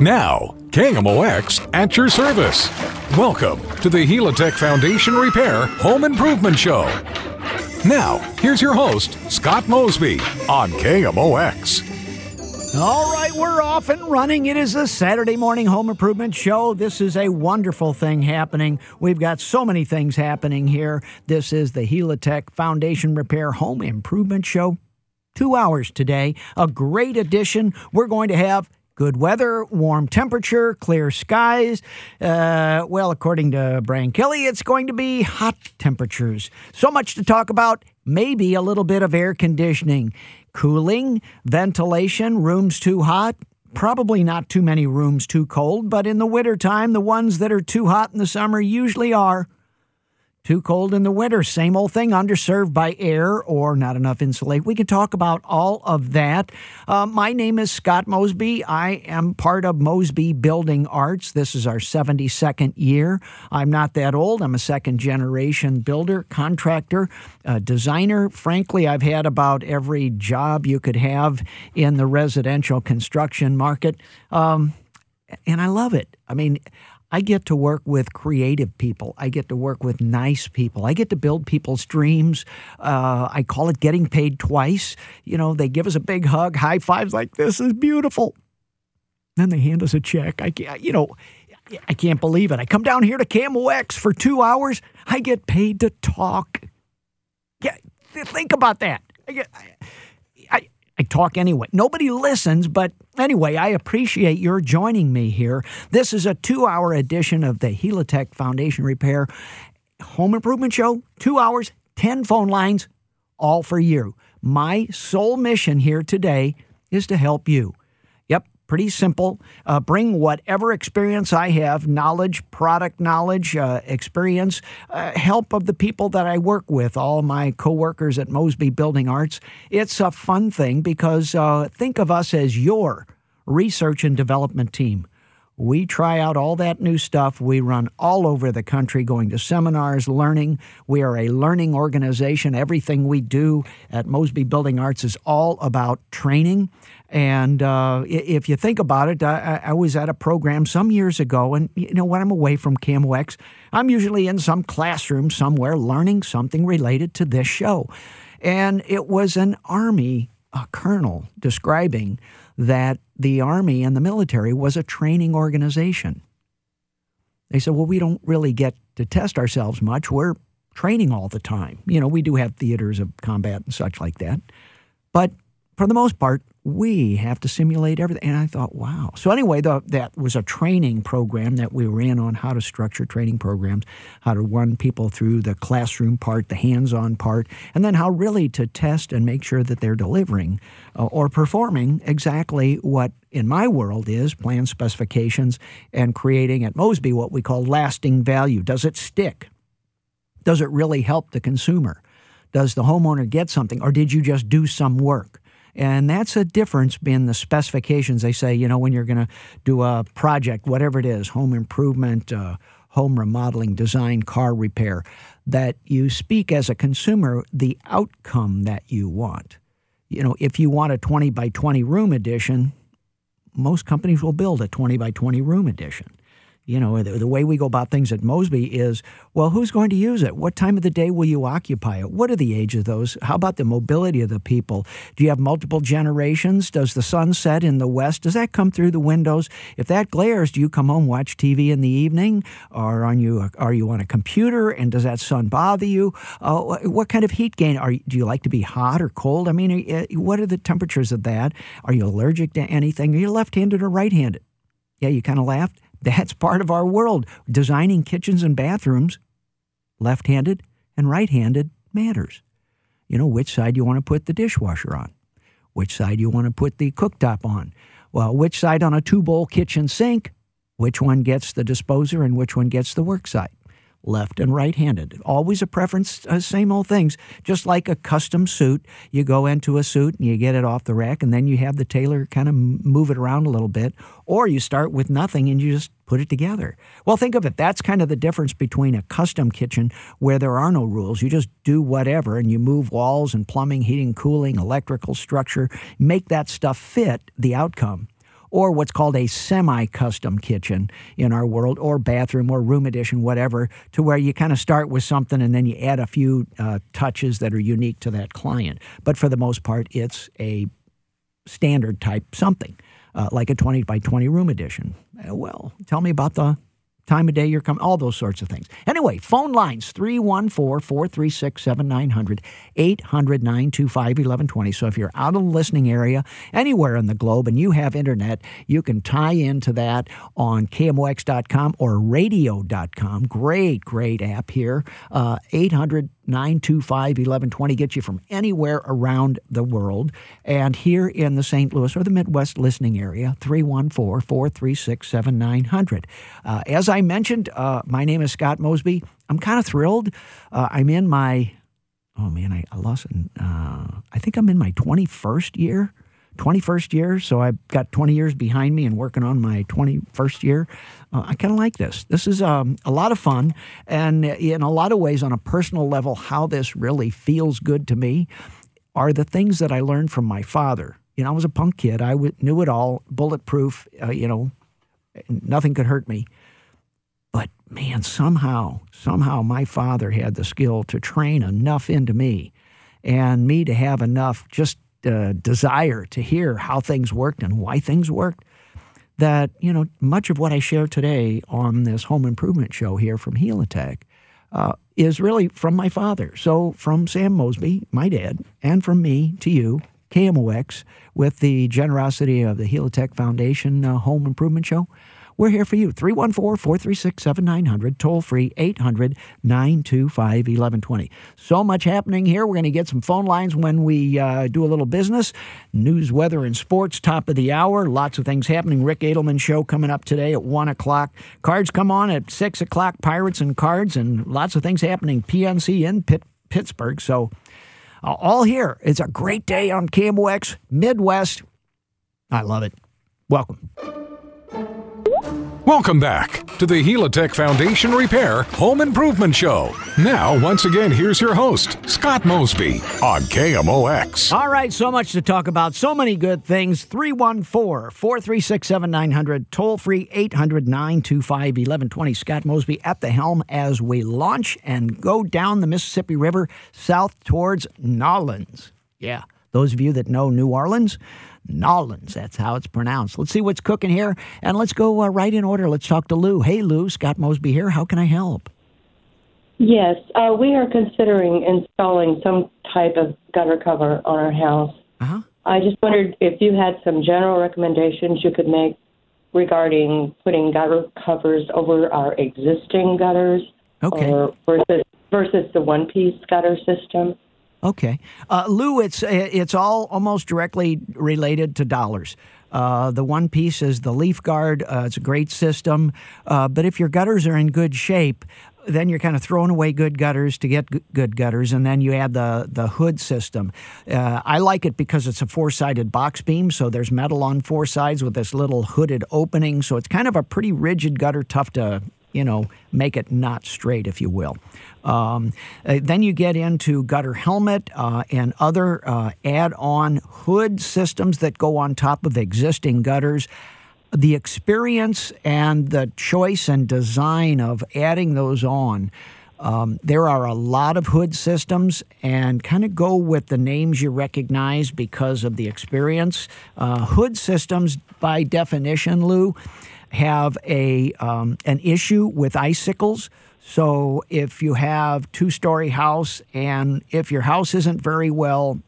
Now, KMOX at your service. Welcome to the Helitech Foundation Repair Home Improvement Show. Now, here's your host, Scott Mosby on KMOX. All right, we're off and running. It is a Saturday morning home improvement show. This is a wonderful thing happening. We've got so many things happening here. This is the Helitech Foundation Repair Home Improvement Show. Two hours today. A great addition. We're going to have good weather, warm temperature, clear skies. Uh, well, according to Brian Kelly, it's going to be hot temperatures. So much to talk about. Maybe a little bit of air conditioning. Cooling, ventilation, rooms too hot, probably not too many rooms too cold, but in the wintertime, the ones that are too hot in the summer usually are. Too cold in the winter, same old thing, underserved by air or not enough insulate. We can talk about all of that. Uh, my name is Scott Mosby. I am part of Mosby Building Arts. This is our 72nd year. I'm not that old. I'm a second generation builder, contractor, uh, designer. Frankly, I've had about every job you could have in the residential construction market. Um, and I love it. I mean, I get to work with creative people. I get to work with nice people. I get to build people's dreams. Uh, I call it getting paid twice. You know, they give us a big hug, high fives like this is beautiful. Then they hand us a check. I can't, you know, I can't believe it. I come down here to KMOX for two hours. I get paid to talk. Yeah, think about that. I get, I, I talk anyway. Nobody listens, but anyway, I appreciate your joining me here. This is a two hour edition of the Helitech Foundation Repair Home Improvement Show. Two hours, 10 phone lines, all for you. My sole mission here today is to help you. Pretty simple. Uh, bring whatever experience I have knowledge, product knowledge, uh, experience, uh, help of the people that I work with, all my coworkers at Mosby Building Arts. It's a fun thing because uh, think of us as your research and development team. We try out all that new stuff. We run all over the country going to seminars, learning. We are a learning organization. Everything we do at Mosby Building Arts is all about training. And uh, if you think about it, I, I, was at a program some years ago, and you know when I'm away from KMOX, I'm usually in some classroom somewhere learning something related to this show. And it was an Army colonel describing that the Army and the military was a training organization. They said, well, we don't really get to test ourselves much. We're training all the time. You know, we do have theaters of combat and such like that. But for the most part, we have to simulate everything. And I thought, wow. So, anyway, the, that was a training program that we ran on how to structure training programs, how to run people through the classroom part, the hands on part, and then how really to test and make sure that they're delivering uh, or performing exactly what in my world is plan specifications and creating at Mosby what we call lasting value. Does it stick? Does it really help the consumer? Does the homeowner get something, or did you just do some work? And that's a difference in the specifications. They say, you know, when you're going to do a project, whatever it is, home improvement, uh, home remodeling, design, car repair, that you speak as a consumer the outcome that you want. You know, if you want a 20 by 20 room addition, most companies will build a 20 by 20 room addition you know, the, the, way we go about things at Mosby is, well, who's going to use it? What time of the day will you occupy it? What are the age of those? How about the mobility of the people? Do you have multiple generations? Does the sun set in the west? Does that come through the windows? If that glares, do you come home watch TV in the evening, or on you are you on a computer? And does that sun bother you? Uh, what kind of heat gain are? Do you like to be hot or cold? I mean, uh, what are the temperatures of that? Are you allergic to anything? Are you left-handed or right-handed? Yeah, you kind of laughed. That's part of our world. Designing kitchens and bathrooms, left handed and right handed, matters. You know, which side you want to put the dishwasher on, which side you want to put the cooktop on. Well, which side on a two bowl kitchen sink, which one gets the disposer and which one gets the work site left and right handed. Always a preference, uh, same old things. Just like a custom suit, you go into a suit and you get it off the rack, and then you have the tailor kind of move it around a little bit. Or you start with nothing and you just put it together. Well, think of it. That's kind of the difference between a custom kitchen where there are no rules. You just do whatever and you move walls and plumbing, heating, cooling, electrical structure, make that stuff fit the outcome or what's called a semi custom kitchen in our world, or bathroom or room addition, whatever, to where you kind of start with something and then you add a few uh, touches that are unique to that client. But for the most part, it's a standard type something. Uh, like a 20 by 20 room addition. Uh, well, tell me about the time of day you're coming, all those sorts of things. Anyway, phone lines 314 436 7900 800 925 1120. So if you're out of the listening area anywhere in the globe and you have internet, you can tie into that on KMOX.com or radio.com. Great, great app here. Uh, 800 925 1120 gets you from anywhere around the world. And here in the St. Louis or the Midwest listening area, 314 436 7900. Uh, as I mentioned, uh, my name is Scott Mosby. I'm kind of thrilled. Uh, I'm in my, oh man, I, I lost, uh, I think I'm in my 21st year 21st year, so I've got 20 years behind me and working on my 21st year. Uh, I kind of like this. This is um, a lot of fun, and in a lot of ways, on a personal level, how this really feels good to me are the things that I learned from my father. You know, I was a punk kid. I w- knew it all, bulletproof. Uh, you know, nothing could hurt me. But man, somehow, somehow, my father had the skill to train enough into me, and me to have enough just uh, desire to hear how things worked and why things worked that you know much of what I share today on this home improvement show here from Helitech uh, is really from my father. So from Sam Mosby, my dad, and from me to you, KMOX, with the generosity of the Helitech Foundation uh, Home Improvement Show. We're here for you. 314 436 7900, toll free 800 925 1120. So much happening here. We're going to get some phone lines when we uh, do a little business. News, weather, and sports, top of the hour. Lots of things happening. Rick Edelman show coming up today at 1 o'clock. Cards come on at 6 o'clock, Pirates and Cards, and lots of things happening. PNC in Pitt, Pittsburgh. So, uh, all here. It's a great day on KMOX Midwest. I love it. Welcome. Welcome back to the Helitech Foundation Repair Home Improvement Show. Now, once again, here's your host, Scott Mosby on KMOX. All right, so much to talk about, so many good things. 314 436 7900, toll free 800 925 1120. Scott Mosby at the helm as we launch and go down the Mississippi River south towards Nolens. Yeah, those of you that know New Orleans, Nolens. That's how it's pronounced. Let's see what's cooking here, and let's go uh, right in order. Let's talk to Lou. Hey, Lou, Scott Mosby here. How can I help? Yes, uh, we are considering installing some type of gutter cover on our house. Uh-huh. I just wondered if you had some general recommendations you could make regarding putting gutter covers over our existing gutters, okay. or versus versus the one-piece gutter system. Okay, uh, Lou, it's it's all almost directly related to dollars. Uh, the one piece is the leaf guard. Uh, it's a great system, uh, but if your gutters are in good shape, then you're kind of throwing away good gutters to get good gutters, and then you add the the hood system. Uh, I like it because it's a four sided box beam, so there's metal on four sides with this little hooded opening, so it's kind of a pretty rigid gutter, tough to you know make it not straight, if you will. Um, uh, then you get into gutter helmet uh, and other uh, add on hood systems that go on top of existing gutters. The experience and the choice and design of adding those on. Um, there are a lot of hood systems, and kind of go with the names you recognize because of the experience. Uh, hood systems, by definition, Lou, have a um, an issue with icicles. So if you have two story house and if your house isn't very well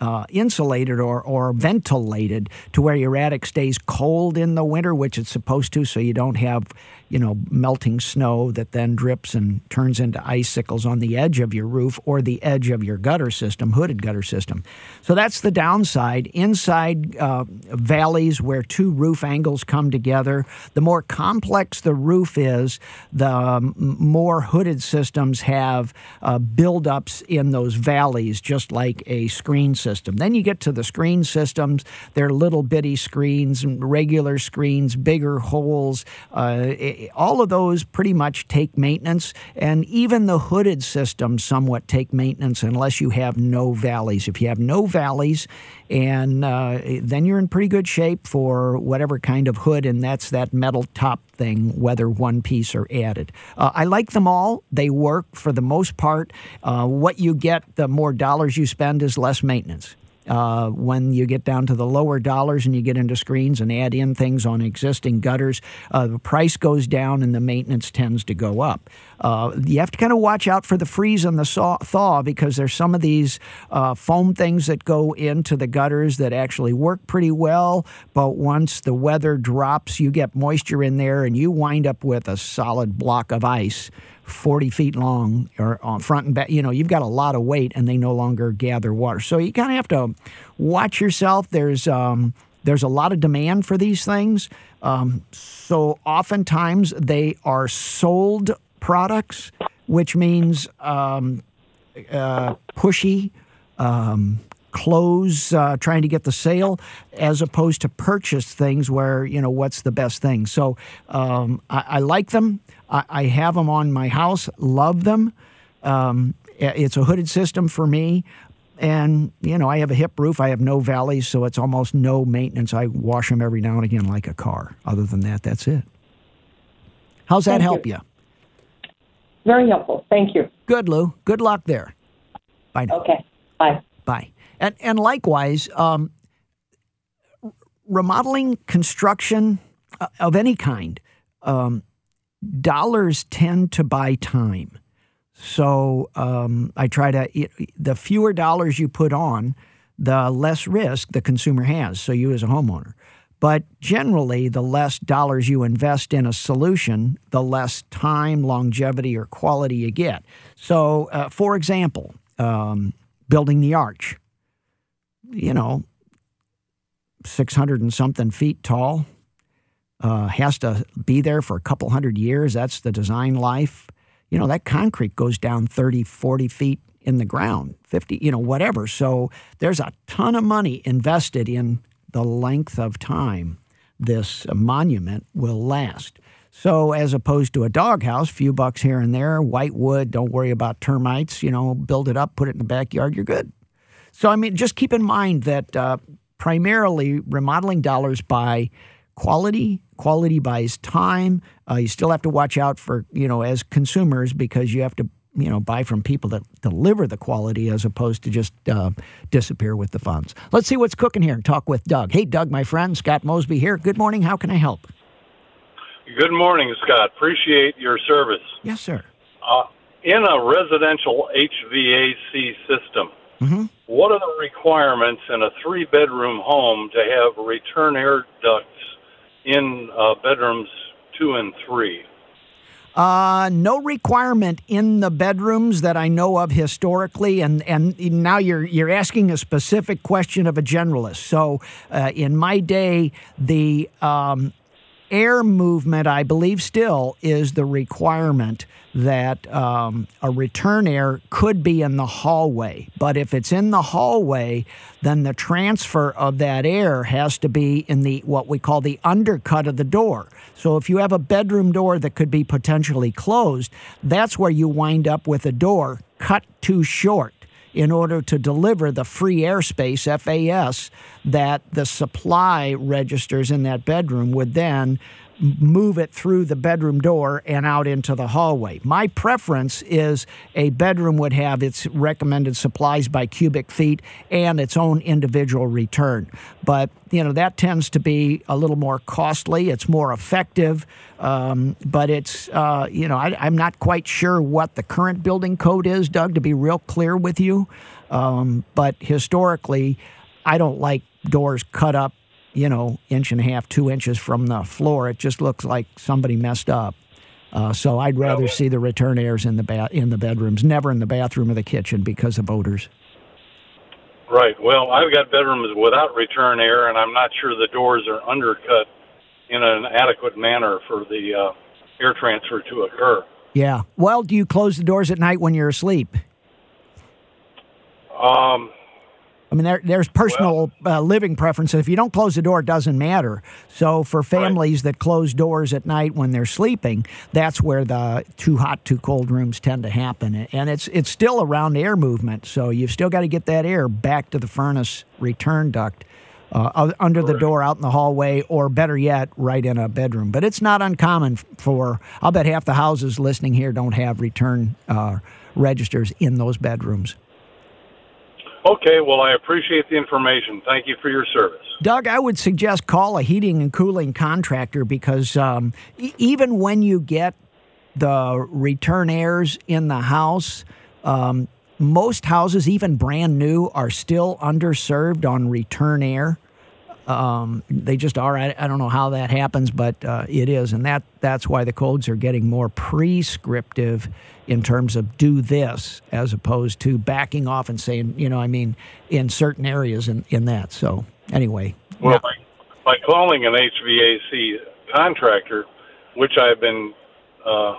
uh, insulated or, or ventilated to where your attic stays cold in the winter, which it's supposed to, so you don't have you know, melting snow that then drips and turns into icicles on the edge of your roof or the edge of your gutter system, hooded gutter system. So that's the downside. Inside uh, valleys where two roof angles come together, the more complex the roof is, the um, more hooded systems have uh, buildups in those valleys, just like a screen system. Then you get to the screen systems. They're little bitty screens, regular screens, bigger holes. Uh, all of those pretty much take maintenance, and even the hooded systems somewhat take maintenance unless you have no valleys. If you have no valleys, and uh, then you're in pretty good shape for whatever kind of hood, and that's that metal top thing, whether one piece or added. Uh, I like them all. They work for the most part. Uh, what you get, the more dollars you spend, is less maintenance. Uh, when you get down to the lower dollars and you get into screens and add in things on existing gutters, uh, the price goes down and the maintenance tends to go up. Uh, you have to kind of watch out for the freeze and the saw, thaw because there's some of these uh, foam things that go into the gutters that actually work pretty well, but once the weather drops, you get moisture in there and you wind up with a solid block of ice. 40 feet long or on front and back. You know, you've got a lot of weight and they no longer gather water. So you kind of have to watch yourself. There's, um, there's a lot of demand for these things. Um, so oftentimes they are sold products, which means um, uh, pushy, um, close, uh, trying to get the sale, as opposed to purchase things where, you know, what's the best thing. So um, I, I, like them. I, I, have them on my house, love them. Um, it's a hooded system for me. And, you know, I have a hip roof. I have no valleys, so it's almost no maintenance. I wash them every now and again like a car. Other than that, that's it. How's that Thank help you? you? Very helpful. Thank you. Good, Lou. Good luck there. Bye now. Okay. Bye. Bye. And, and likewise, um, remodeling, construction uh, of any kind, um, dollars tend to buy time. So um, I try to, the fewer dollars you put on, the less risk the consumer has. So you as a homeowner. But generally, the less dollars you invest in a solution, the less time, longevity, or quality you get. So, uh, for example, um, building the arch you know, 600 and something feet tall, uh, has to be there for a couple hundred years. That's the design life. You know, that concrete goes down 30, 40 feet in the ground, 50, you know, whatever. So there's a ton of money invested in the length of time this monument will last. So, as opposed to a doghouse, few bucks here and there, white wood, don't worry about termites, you know, build it up, put it in the backyard, you're good. So, I mean, just keep in mind that uh, primarily remodeling dollars buy quality. Quality buys time. Uh, you still have to watch out for, you know, as consumers because you have to, you know, buy from people that deliver the quality as opposed to just uh, disappear with the funds. Let's see what's cooking here and talk with Doug. Hey, Doug, my friend, Scott Mosby here. Good morning. How can I help? Good morning, Scott. Appreciate your service. Yes, sir. Uh, in a residential HVAC system, mm-hmm. What are the requirements in a three bedroom home to have return air ducts in uh, bedrooms two and three? Uh, no requirement in the bedrooms that I know of historically, and, and now you're you're asking a specific question of a generalist. So, uh, in my day, the um, air movement, I believe, still is the requirement that um, a return air could be in the hallway. But if it's in the hallway, then the transfer of that air has to be in the what we call the undercut of the door. So if you have a bedroom door that could be potentially closed, that's where you wind up with a door cut too short in order to deliver the free airspace, FAS, that the supply registers in that bedroom would then move it through the bedroom door and out into the hallway. My preference is a bedroom would have its recommended supplies by cubic feet and its own individual return. But, you know, that tends to be a little more costly, it's more effective. Um, but it's, uh, you know, I, am not quite sure what the current building code is, Doug, to be real clear with you. Um, but historically, I don't like doors cut up you know, inch and a half, two inches from the floor. It just looks like somebody messed up. Uh, so I'd rather see the return airs in the ba- in the bedrooms, never in the bathroom or the kitchen because of odors. Right. Well, I've got bedrooms without return air, and I'm not sure the doors are undercut in an adequate manner for the uh, air transfer to occur. Yeah. Well, do you close the doors at night when you're asleep? Um, I mean, there, there's personal well, uh, living preferences. If you don't close the door, it doesn't matter. So for families right. that close doors at night when they're sleeping, that's where the too hot, too cold rooms tend to happen. And it's it's still around air movement, so you've still got to get that air back to the furnace return duct. Uh, under the door out in the hallway, or better yet, right in a bedroom. But it's not uncommon for, I'll bet half the houses listening here don't have return uh, registers in those bedrooms. Okay, well, I appreciate the information. Thank you for your service. Doug, I would suggest call a heating and cooling contractor because um, e- even when you get the return airs in the house, um, most houses, even brand new, are still underserved on return air. Um, they just are. I, I, don't know how that happens, but uh, it is, and that that's why the codes are getting more prescriptive in terms of do this as opposed to backing off and saying, you know, I mean, in certain areas in, in that. So anyway, well, by, by calling an HVAC contractor, which I've been uh,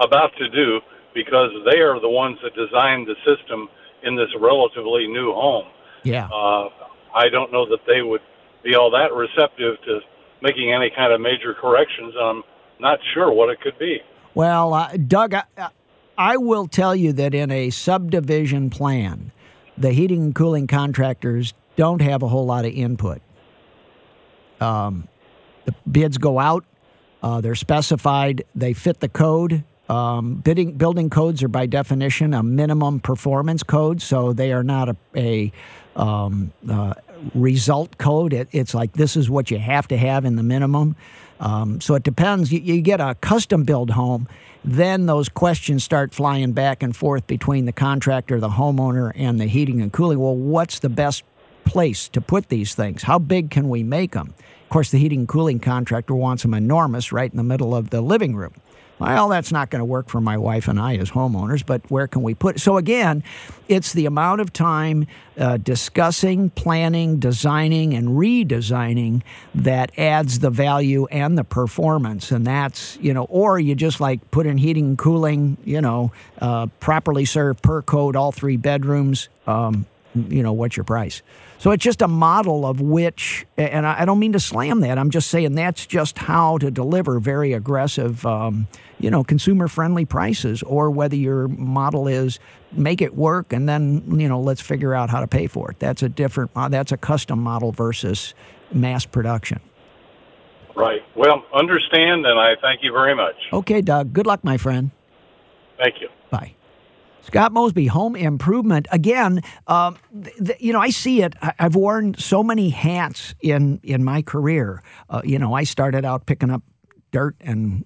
about to do, because they are the ones that designed the system in this relatively new home. Yeah. Uh, I don't know that they would be all that receptive to making any kind of major corrections. I'm not sure what it could be. Well, uh, Doug, I, I will tell you that in a subdivision plan, the heating and cooling contractors don't have a whole lot of input. Um, the bids go out, uh, they're specified, they fit the code. Um, bidding, building codes are by definition a minimum performance code, so they are not a, a um, uh, result code. It, it's like this is what you have to have in the minimum. Um, so it depends. You, you, get a custom build home, then those questions start flying back and forth between the contractor, the homeowner, and the heating and cooling. Well, what's the best place to put these things? How big can we make them? Of course, the heating and cooling contractor wants them enormous right in the middle of the living room. Well, that's not going to work for my wife and I as homeowners, but where can we put it? So, again, it's the amount of time uh, discussing, planning, designing, and redesigning that adds the value and the performance. And that's, you know, or you just like put in heating and cooling, you know, uh, properly served per code, all three bedrooms. Um, you know, what's your price? So it's just a model of which, and I don't mean to slam that. I'm just saying that's just how to deliver very aggressive, um, you know, consumer friendly prices, or whether your model is make it work and then, you know, let's figure out how to pay for it. That's a different, uh, that's a custom model versus mass production. Right. Well, understand, and I thank you very much. Okay, Doug. Good luck, my friend. Thank you. Scott Mosby, home improvement. Again, uh, th- you know, I see it. I- have worn so many hats in in my career. Uh, you know, I started out picking up dirt and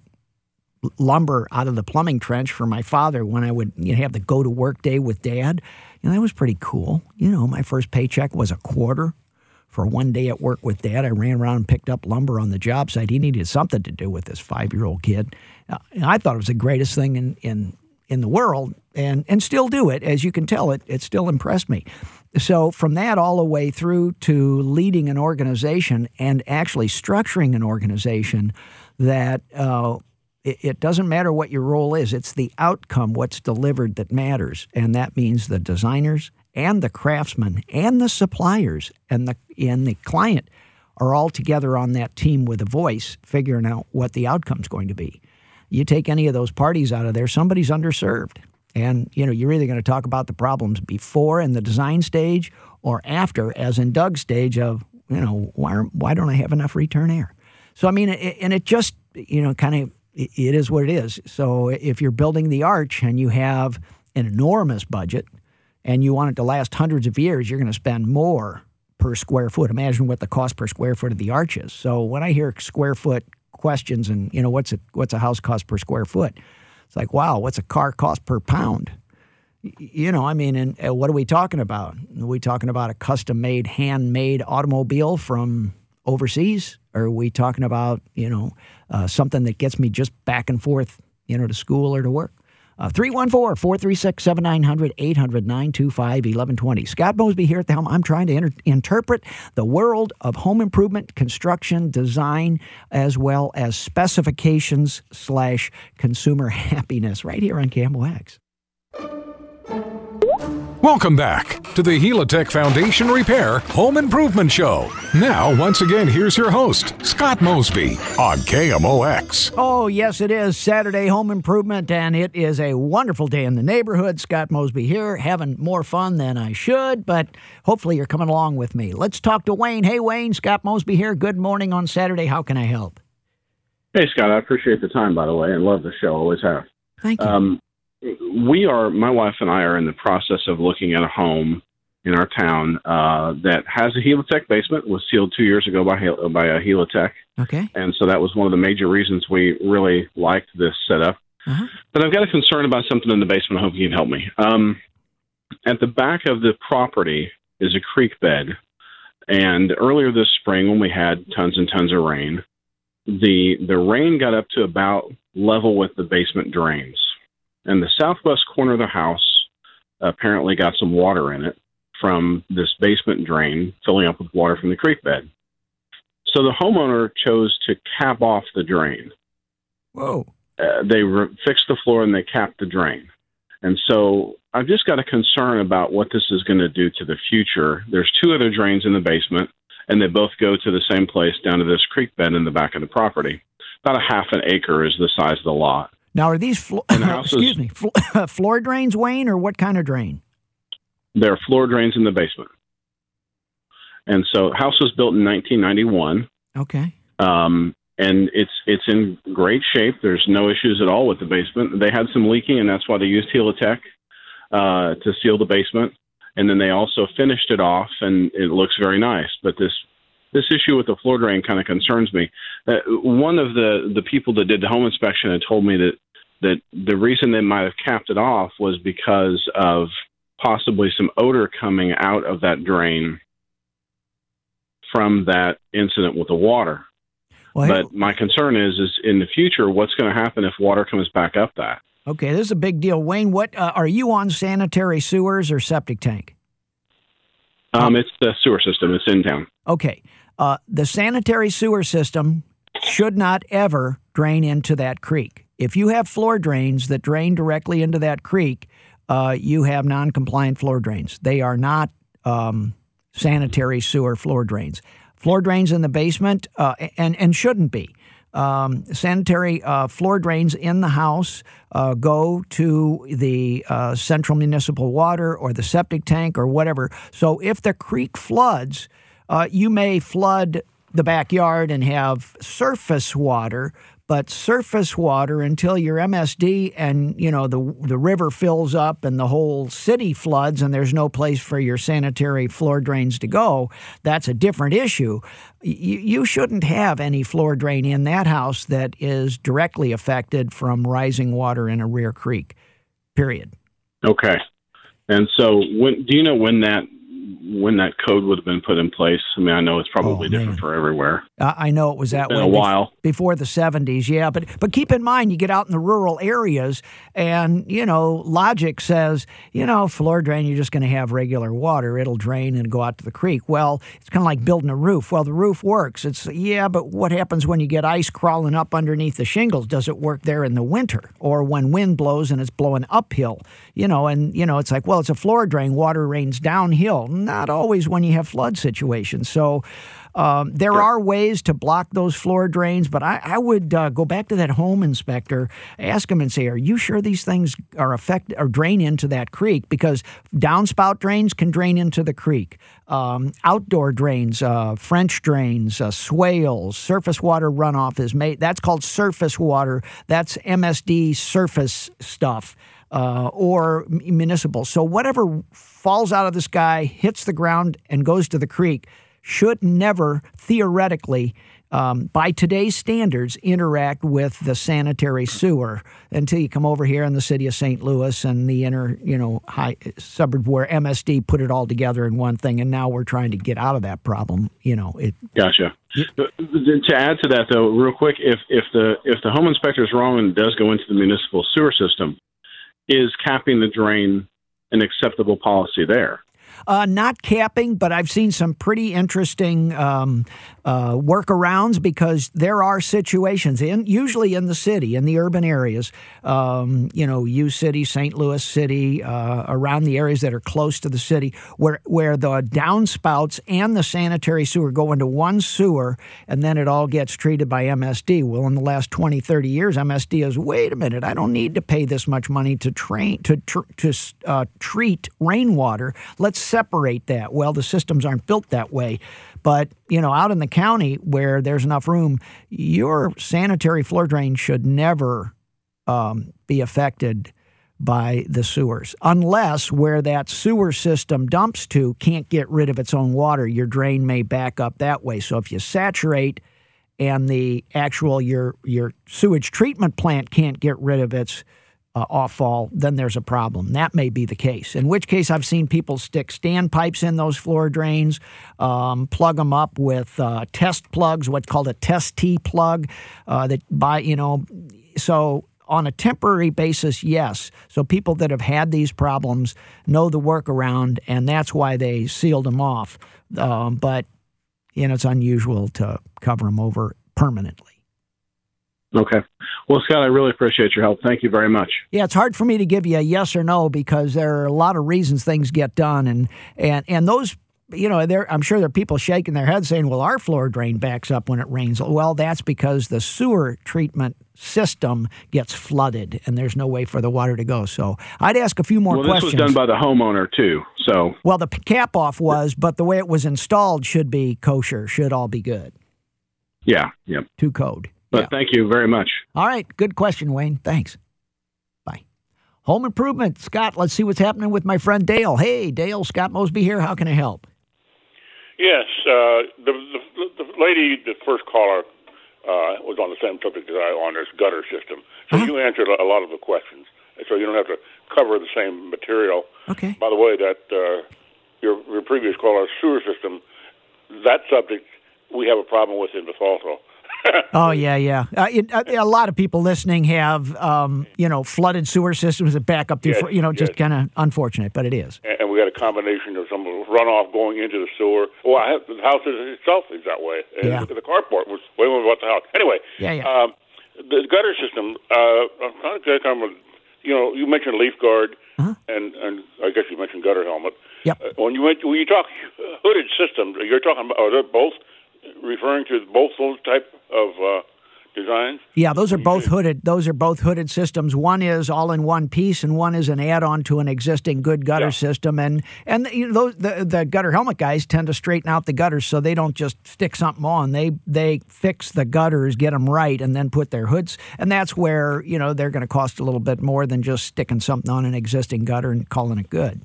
lumber out of the plumbing trench for my father when I would you know, have the go to work day with dad. You know, that was pretty cool. You know, my first paycheck was a quarter for one day at work with dad. I ran around and picked up lumber on the job site. He needed something to do with this five year old kid. Uh, I thought it was the greatest thing in, in in the world and, and still do it. As you can tell, it, it still impressed me. So, from that all the way through to leading an organization and actually structuring an organization that uh, it, it doesn't matter what your role is, it's the outcome, what's delivered, that matters. And that means the designers and the craftsmen and the suppliers and the, and the client are all together on that team with a voice, figuring out what the outcome's going to be you take any of those parties out of there, somebody's underserved. And you know, you're either going to talk about the problems before in the design stage or after, as in Doug's stage of, you know, why why don't I have enough return air? So I mean, it, and it just you know kind of it is what it is. So if you're building the arch and you have an enormous budget and you want it to last hundreds of years, you're going to spend more per square foot. Imagine what the cost per square foot of the arch is. So when I hear square foot questions and you know what's a what's a house cost per square foot? It's like wow what's a car cost per pound? You know i mean and uh, what are we talking about? Are we talking about a custom made handmade automobile from overseas? Or are we talking about you know uh, something that gets me just back and forth you know to school or to work Uh, 314 436 7900 800 925 1120. Scott Mosby here at the helm. I'm trying to inter- interpret the world of home improvement, construction, design, as well as specifications slash consumer happiness right here on KMOX. Welcome back to the Helitech Foundation Repair Home Improvement Show. Now, once again, here's your host, Scott Mosby on KMOX. Oh, yes, it is Saturday Home Improvement, and it is a wonderful day in the neighborhood. Scott Mosby here, having more fun than I should, but hopefully you're coming along with me. Let's talk to Wayne. Hey, Wayne, Scott Mosby here. Good morning on Saturday. How can I help? Hey, Scott, I appreciate the time, by the way, and love the show. Always have. Thank you. Um, we are, my wife and I are in the process of looking at a home in our town uh, that has a Helitech basement. Was sealed two years ago by Hel- by a Helitech, okay. and so that was one of the major reasons we really liked this setup. Uh-huh. But I've got a concern about something in the basement. I hope you can help me. Um, at the back of the property is a creek bed, and earlier this spring, when we had tons and tons of rain, the the rain got up to about level with the basement drains, and the southwest corner of the house apparently got some water in it from this basement drain filling up with water from the creek bed. So the homeowner chose to cap off the drain. Whoa. Uh, they re- fixed the floor and they capped the drain. And so I've just got a concern about what this is going to do to the future. There's two other drains in the basement, and they both go to the same place down to this creek bed in the back of the property. About a half an acre is the size of the lot. Now, are these, flo- the house is- excuse me, flo- floor drains, Wayne, or what kind of drain? There are floor drains in the basement. And so house was built in 1991. Okay. um, and it's it's in great shape. There's no issues at all with the basement. They had some leaking, and that's why they used Helitech uh, to seal the basement. And then they also finished it off, and it looks very nice. But this this issue with the floor drain kind of concerns me. Uh, one of the the people that did the home inspection had told me that that the reason they might have capped it off was because of possibly some odor coming out of that drain from that incident with the water. Well, But my concern is, is in the future, what's going to happen if water comes back up that? okay, this is a big deal. Wayne, what uh, are you on sanitary sewers or septic tank? Um, it's the sewer system. It's in town. Okay. Uh, the sanitary sewer system should not ever drain into that creek. If you have floor drains that drain directly into that creek, uh, you have non compliant floor drains. They are not um, sanitary sewer floor drains. Floor drains in the basement, uh, and, and shouldn't be. Um, sanitary uh, floor drains in the house uh, go to the uh, central municipal water or the septic tank or whatever. So if the creek floods, uh, you may flood the backyard and have surface water, but surface water until your MSD and you know the the river fills up and the whole city floods and there's no place for your sanitary floor drains to go. That's a different issue. You, you shouldn't have any floor drain in that house that is directly affected from rising water in a rear creek. Period. Okay. And so, when do you know when that when that code would have been put in place? I mean, I know it's oh, probably Oh, different for everywhere. I know it was that been way a while. before the 70s, yeah. But but keep in mind, you get out in the rural areas, and you know, logic says, you know, floor drain, you're just going to have regular water. It'll drain and go out to the creek. Well, it's kind of like building a roof. Well, the roof works. It's yeah, but what happens when you get ice crawling up underneath the shingles? Does it work there in the winter, or when wind blows and it's blowing uphill? You know, and you know, it's like, well, it's a floor drain. Water rains downhill. Not always when you have flood situations. So. Um, there are ways to block those floor drains, but I, I would uh, go back to that home inspector, ask him and say, "Are you sure these things are affect or drain into that creek? Because downspout drains can drain into the creek. Um, outdoor drains, uh, French drains, uh, swales, surface water runoff is made. That's called surface water. That's MSD surface stuff." uh, or municipal. So whatever falls out of the sky, hits the ground, and goes to the creek should never theoretically. Um, by today's standards, interact with the sanitary sewer until you come over here in the city of St. Louis and the inner, you know, high suburb where MSD put it all together in one thing, and now we're trying to get out of that problem. You know, it Gotcha. But To add to that, though, real quick, if if the if the home inspector is wrong and does go into the municipal sewer system, is capping the drain an acceptable policy there? Uh, not capping, but I've seen some pretty interesting um, uh, workarounds because there are situations, in usually in the city, in the urban areas, um, you know, U City, St. Louis City, uh, around the areas that are close to the city, where where the downspouts and the sanitary sewer go into one sewer, and then it all gets treated by MSD. Well, in the last 20, 30 years, MSD is wait a minute, I don't need to pay this much money to train to tr- to uh, treat rainwater. Let's separate that. Well, the systems aren't built that way. But, you know, out in the county where there's enough room, your sanitary floor drain should never um, be affected by the sewers, unless where that sewer system dumps to can't get rid of its own water. Your drain may back up that way. So if you saturate and the actual your your sewage treatment plant can't get rid of its uh, offall, then there's a problem. That may be the case. In which case, I've seen people stick standpipes in those floor drains, um, plug them up with uh, test plugs, what's called a test T plug. Uh, that by you know, so on a temporary basis, yes. So people that have had these problems know the workaround, and that's why they sealed them off. Um, but you know, it's unusual to cover them over permanently. Okay. Well, Scott, I really appreciate your help. Thank you very much. Yeah, it's hard for me to give you a yes or no because there are a lot of reasons things get done, and and and those. You know, there. I'm sure there are people shaking their heads saying, "Well, our floor drain backs up when it rains." Well, that's because the sewer treatment system gets flooded, and there's no way for the water to go. So, I'd ask a few more well, questions. This was done by the homeowner too. So, well, the cap off was, but the way it was installed should be kosher. Should all be good. Yeah. Yep. To code. But yeah. thank you very much. All right. Good question, Wayne. Thanks. Bye. Home improvement. Scott, let's see what's happening with my friend Dale. Hey, Dale, Scott Mosby here. How can I help? Yes. Uh, the, the, the lady, the first caller, uh, was on the same subject as I on this gutter system. So uh-huh. you answered a lot of the questions. So you don't have to cover the same material. Okay. By the way, that uh, your, your previous caller sewer system, that subject we have a problem with in Bethalto oh yeah, yeah. Uh, it, uh, a lot of people listening have, um, you know, flooded sewer systems that back up. Yes, you know, just kind of unfortunate, but it is. And we got a combination of some runoff going into the sewer. Well, I have, the house itself is that way. And yeah. The carport was way more about the house. Anyway. Yeah, yeah. Um, the gutter system. Uh, I'm trying to come with. You know, you mentioned leaf guard, uh-huh. and and I guess you mentioned gutter helmet. Yep. Uh, when you went, when you talk hooded systems, you're talking about are they both referring to both those type of uh, designs? Yeah, those are both hooded. Those are both hooded systems. One is all in one piece, and one is an add-on to an existing good gutter yeah. system. And and you know, those, the the gutter helmet guys tend to straighten out the gutters, so they don't just stick something on. They they fix the gutters, get them right, and then put their hoods. And that's where you know they're going to cost a little bit more than just sticking something on an existing gutter and calling it good.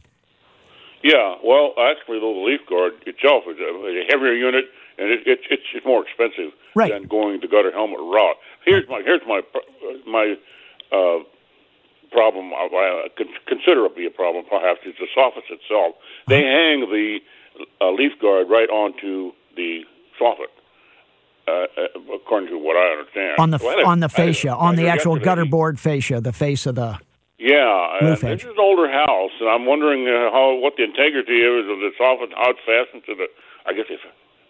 Yeah, well, actually, the leaf guard itself is a heavier unit and it, it, it's it's more expensive right. than going the gutter helmet route. Here's my here's my my uh, problem. Uh, considerably a problem, perhaps, is the soffit itself. They uh-huh. hang the uh, leaf guard right onto the soffit. Uh, uh, according to what I understand, on the well, on the fascia, on the actual gutter board fascia, the face of the yeah, uh, this is an older house, and I'm wondering uh, how what the integrity is of the soffit, how it's fastened to the. I guess if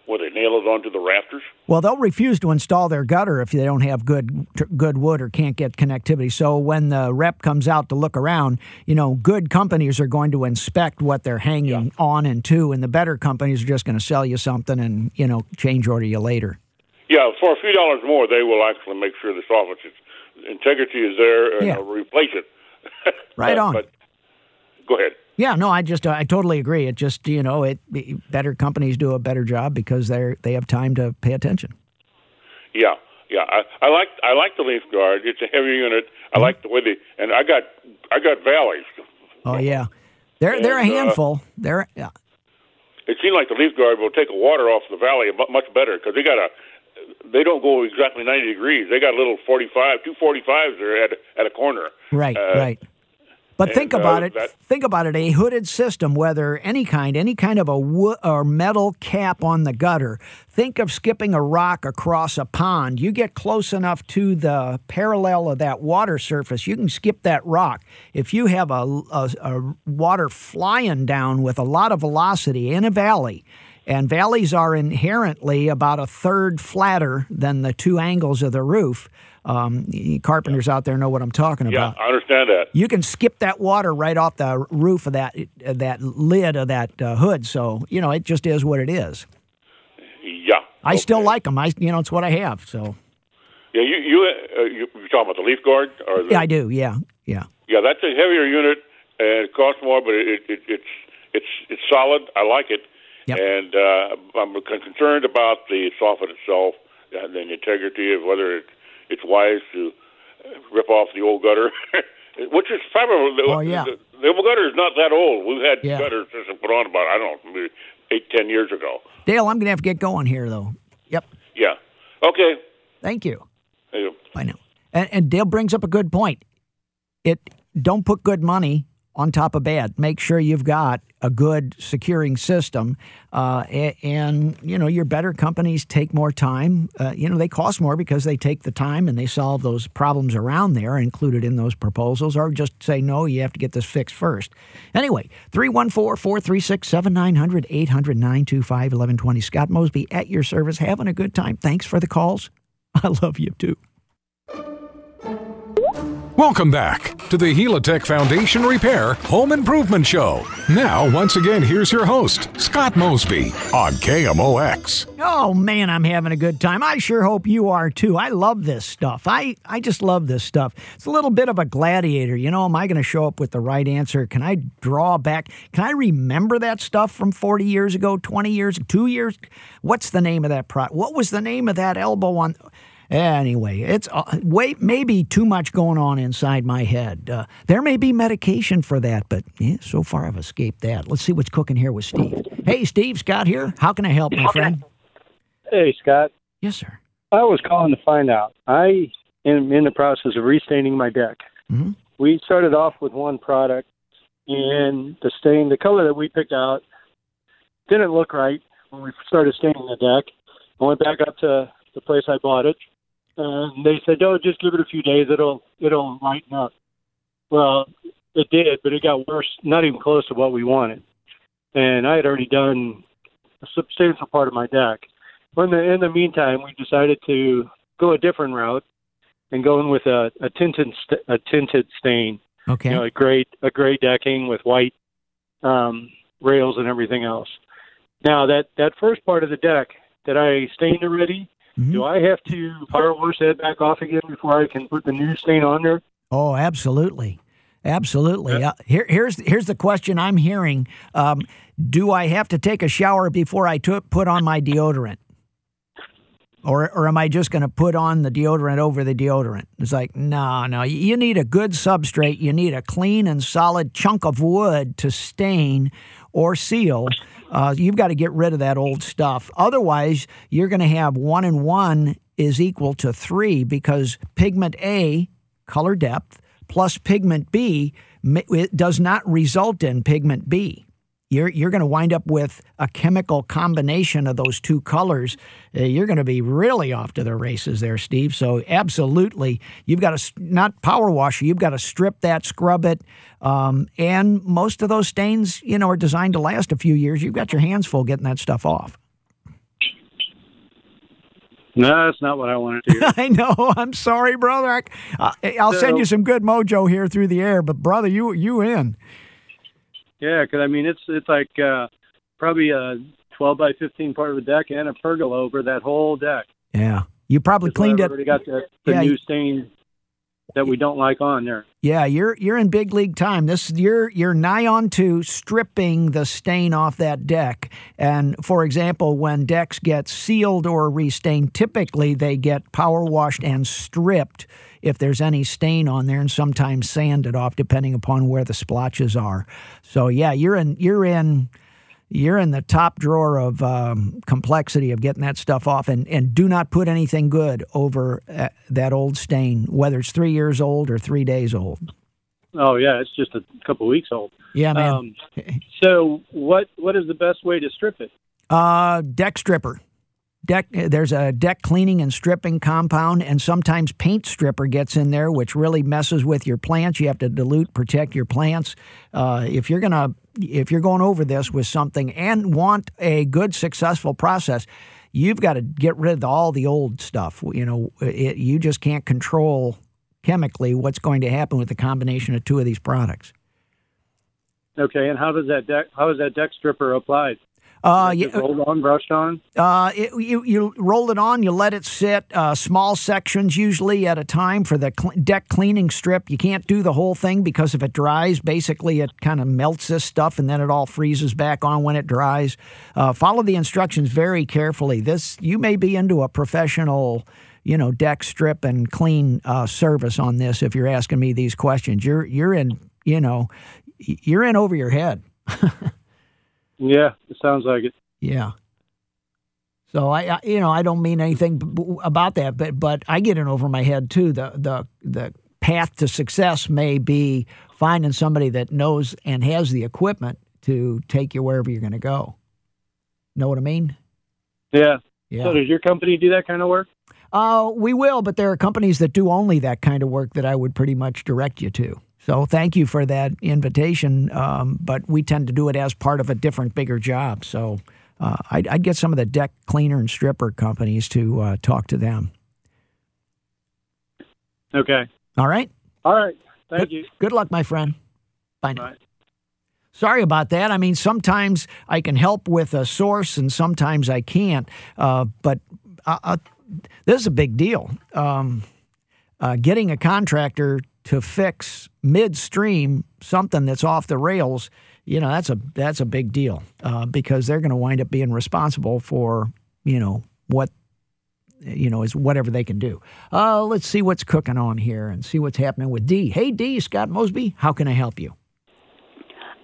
Will they nail it onto the rafters? Well, they'll refuse to install their gutter if they don't have good good wood or can't get connectivity. So when the rep comes out to look around, you know, good companies are going to inspect what they're hanging yeah. on and to, and the better companies are just going to sell you something and you know change order you later. Yeah, for a few dollars more, they will actually make sure the soffit's integrity is there and yeah. replace it. right on. But go ahead. Yeah, no, I just I totally agree. It just you know it better companies do a better job because they're they have time to pay attention. Yeah, yeah, I, I like I like the leaf guard. It's a heavy unit. I mm-hmm. like the way they and I got I got valleys. Oh yeah, they're and, they're a uh, handful. Uh, they're yeah. It seems like the leaf guard will take the water off the valley much better because they got a they don't go exactly 90 degrees. They got a little 45, two 45s there at, at a corner. Right, uh, right. But think And, uh, about it. that- think about it. A hooded system, whether any kind, any kind of a wood or metal cap on the gutter. Think of skipping a rock across a pond. You get close enough to the parallel of that water surface, you can skip that rock. If you have a, a, a water flying down with a lot of velocity in a valley, and valleys are inherently about a third flatter than the two angles of the roof. Um, carpenters out there know what I'm talking Yeah, about I understand that. you can skip that water right off the roof of that uh, that lid of that uh, hood. So you know it just is what it is. Yeah. I still like them. I you know it's what I have. So Yeah, you you uh, you you're talking about the leaf guard or the, yeah, I do. Yeah, yeah. Yeah, that's a heavier unit and it costs more, but it, it it's it's it's solid. I like it, Yep. and uh, I'm concerned about the soffit itself and the integrity of whether it, it's wise to rip off the old gutter, which is probably the, Oh, yeah. the, the old gutter is not that old. We've had Yeah. gutters it put on about I don't know maybe eight ten years ago. Dale, I'm gonna have to get going here though. Yep. Yeah. Okay. Thank you. Uh, I know. And, and Dale brings up a good point. It don't put good money on top of bad. Make sure you've got a good securing system, uh, and you know your better companies take more time. Uh, you know they cost more because they take the time and they solve those problems around there included in those proposals, or just say no, you have to get this fixed first. Anyway, 314-436-7900 800 925 1120. Scott Mosby at your service, having a good time. Thanks for the calls. I love you too. Welcome back to the Helitech Foundation Repair Home Improvement Show. Now, once again, here's your host, Scott Mosby on KMOX. Oh man, I'm having a good time. I sure hope you are too. I love this stuff. I, I just love this stuff. It's a little bit of a gladiator. You know, am I going to show up with the right answer? Can I draw back? Can I remember that stuff from 40 years ago, 20 years, two years? What's the name of that pro? What was the name of that elbow on? Anyway, it's uh, way maybe too much going on inside my head. Uh, there may be medication for that, but yeah, so far I've escaped that. Let's see what's cooking here with Steve. Hey, Steve, Scott here. How can I help, my friend? Hey, Scott. Yes, sir. I was calling to find out. I am in the process of restaining my deck. Mhm. We started off with one product, and the stain, the color that we picked out, didn't look right when we started staining the deck. I went back up to the place I bought it, and they said, "Oh, just give it a few days; it'll it'll lighten up." Well, it did, but it got worse. Not even close to what we wanted. And I had already done a substantial part of my deck. In the in the meantime, we decided to go a different route and go in with a, a tinted st- a tinted stain. Okay. You know, a gray a gray decking with white um, rails and everything else. Now that that first part of the deck that I stained already, Mhm. do I have to power wash that back off again before I can put the new stain on there? Oh, absolutely, absolutely. Uh, here, here's here's the question I'm hearing: um, Do I have to take a shower before I to- put on my deodorant, or or am I just going to put on the deodorant over the deodorant? It's like no, no. You need a good substrate. You need a clean and solid chunk of wood to stain or seal. Uh, you've got to get rid of that old stuff. Otherwise, you're going to have one and one is equal to three because pigment A color depth plus pigment B does not result in pigment B. You're, you're going to wind up with a chemical combination of those two colors. Uh, you're going to be really off to the races there, Steve. So, absolutely, you've got to not power wash. You've got to strip that, scrub it, um, and most of those stains, you know, are designed to last a few years. You've got your hands full getting that stuff off. No, that's not what I wanted to hear. I know. I'm sorry, brother. I, uh, I'll send you some good mojo here through the air, but brother, you you in? Yeah, because I mean it's it's like uh, probably a 12 by 15 part of the deck and a pergola over that whole deck. Yeah, you probably cleaned it. Already got the, the Yeah, new stain that we don't like on there. Yeah, you're you're in big league time. This you're you're nigh on to stripping the stain off that deck. And for example, when decks get sealed or restained, typically they get power washed and stripped if there's any stain on there, and sometimes sand it off depending upon where the splotches are. So yeah, you're in you're in you're in the top drawer of um, complexity of getting that stuff off and, and do not put anything good over uh, that old stain whether it's three years old or three days old Oh yeah, it's just a couple weeks old. Yeah, man. Um, so what what is the best way to strip it? Uh, deck stripper. Deck. There's a deck cleaning and stripping compound, and sometimes paint stripper gets in there, which really messes with your plants. You have to dilute, protect your plants. Uh, if you're gonna, if you're going over this with something and want a good, successful process, you've got to get rid of all the old stuff. You know, it, you just can't control chemically what's going to happen with the combination of two of these products. Okay, and how does that deck how is that deck stripper applied? Uh, Just rolled on, brushed on. Uh, it, you you roll it on, you let it sit, uh, small sections usually at a time for the cl- deck cleaning strip. You can't do the whole thing because if it dries, basically it kind of melts this stuff and then it all freezes back on when it dries. Uh, follow the instructions very carefully. This you may be into a professional. You know, deck strip and clean uh, service on this. If you're asking me these questions, you're you're in. You know, you're in over your head. Yeah, it sounds like it. Yeah. So I, I, you know, I don't mean anything about that, but but I get it over my head too. The the the path to success may be finding somebody that knows and has the equipment to take you wherever you're going to go. Know what I mean? Yeah. Yeah. So does your company do that kind of work? Uh, we will, but there are companies that do only that kind of work that I would pretty much direct you to. So thank you for that invitation. Um, but we tend to do it as part of a different, bigger job. So uh, I'd, I'd, get some of the deck cleaner and stripper companies to uh, talk to them. Okay. All right. All right. Thank good, you. Good luck, my friend. Bye now. Bye. Sorry about that. I mean, sometimes I can help with a source and sometimes I can't. Uh, but uh, this is a big deal. Um, uh, getting a contractor to fix midstream something that's off the rails, you know, that's a that's a big deal uh, because they're going to wind up being responsible for you know what you know is whatever they can do. Uh, let's see what's cooking on here and see what's happening with D. Hey D, Scott Mosby, how can I help you?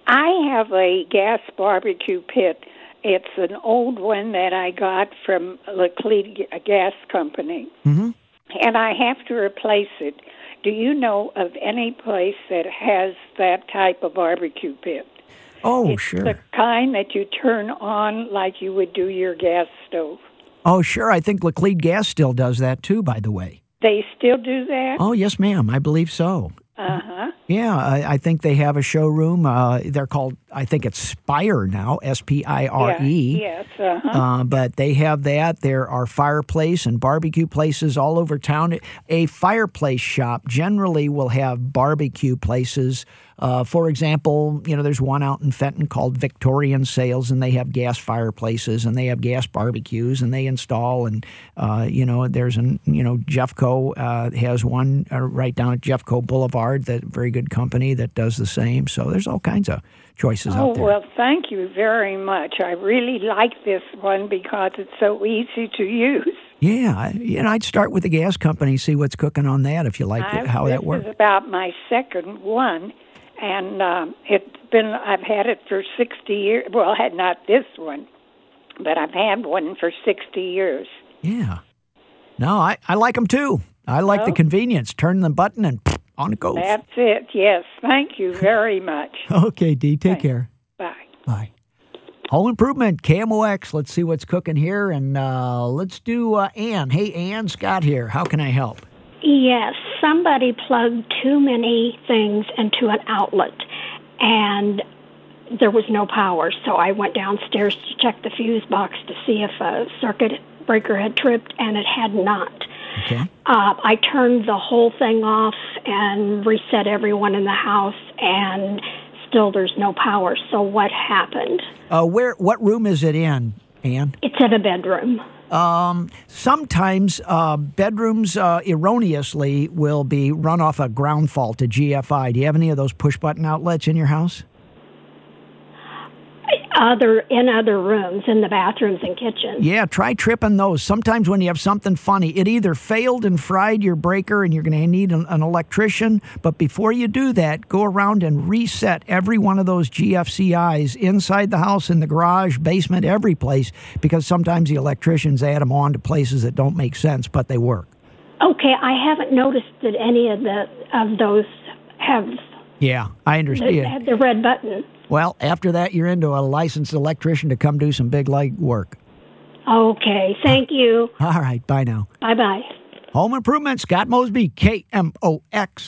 I have a gas barbecue pit. It's an old one that I got from Laclede Gas Company, mm-hmm. and I have to replace it. Do you know of any place that has that type of barbecue pit? Oh, it's sure. The kind that you turn on like you would do your gas stove. Oh, sure. I think Laclede Gas still does that too, by the way. They still do that? Oh, yes, ma'am. I believe so. Uh huh. Yeah, I, I, think they have a showroom. Uh, they're called, I think it's Spire now, S P I R E. Yeah, Yes. Uh-huh. Uh, but they have that. There are fireplace and barbecue places all over town. A fireplace shop generally will have barbecue places. Uh, for example, you know, there's one out in Fenton called Victorian Sales, and they have gas fireplaces and they have gas barbecues, and they install. And uh, you know, there's an you know Jeffco uh, has one uh, right down at Jeffco Boulevard, that very good company that does the same. So there's all kinds of choices oh, out there. Oh, well, thank you very much. I really like this one because it's so easy to use. Yeah, you know, I'd start with the gas company, see what's cooking on that if you like I, how that works. works. This is about my second one, and um, it's been I've had it for sixty years. Well, I had not this one, but I've had one for sixty years. Yeah. No, I, I like them too. I like Oh. the convenience. Turn the button and on it goes. That's it. Yes, thank you very much. Okay, D. Take Thanks. care. Bye. Bye. Home improvement, KMOX. Let's see what's cooking here, and uh, let's do uh, Ann. Hey, Ann, Scott here. How can I help? Yes, somebody plugged too many things into an outlet and there was no power. So I went downstairs to check the fuse box to see if a circuit breaker had tripped and it had not. Okay. Uh, I turned the whole thing off and reset everyone in the house and still there's no power. So what happened? Uh, where? What room is it in, Anne? It's in a bedroom. Um, sometimes uh, bedrooms uh, erroneously will be run off a ground fault to GFI. Do you have any of those push button outlets in your house? Other in other rooms, in the bathrooms and kitchens. Yeah, try tripping those. Sometimes when you have something funny, it either failed and fried your breaker and you're going to need an, an electrician. But before you do that, go around and reset every one of those GFCIs inside the house, in the garage, basement, every place, because sometimes the electricians add them on to places that don't make sense, but they work. Okay, I haven't noticed that any of the of those have Yeah, I understand. Had the red button. Well, after that, you're into a licensed electrician to come do some big light work. Okay, thank you. All right, bye now. Bye bye. Home Improvement, Scott Mosby, KMOX.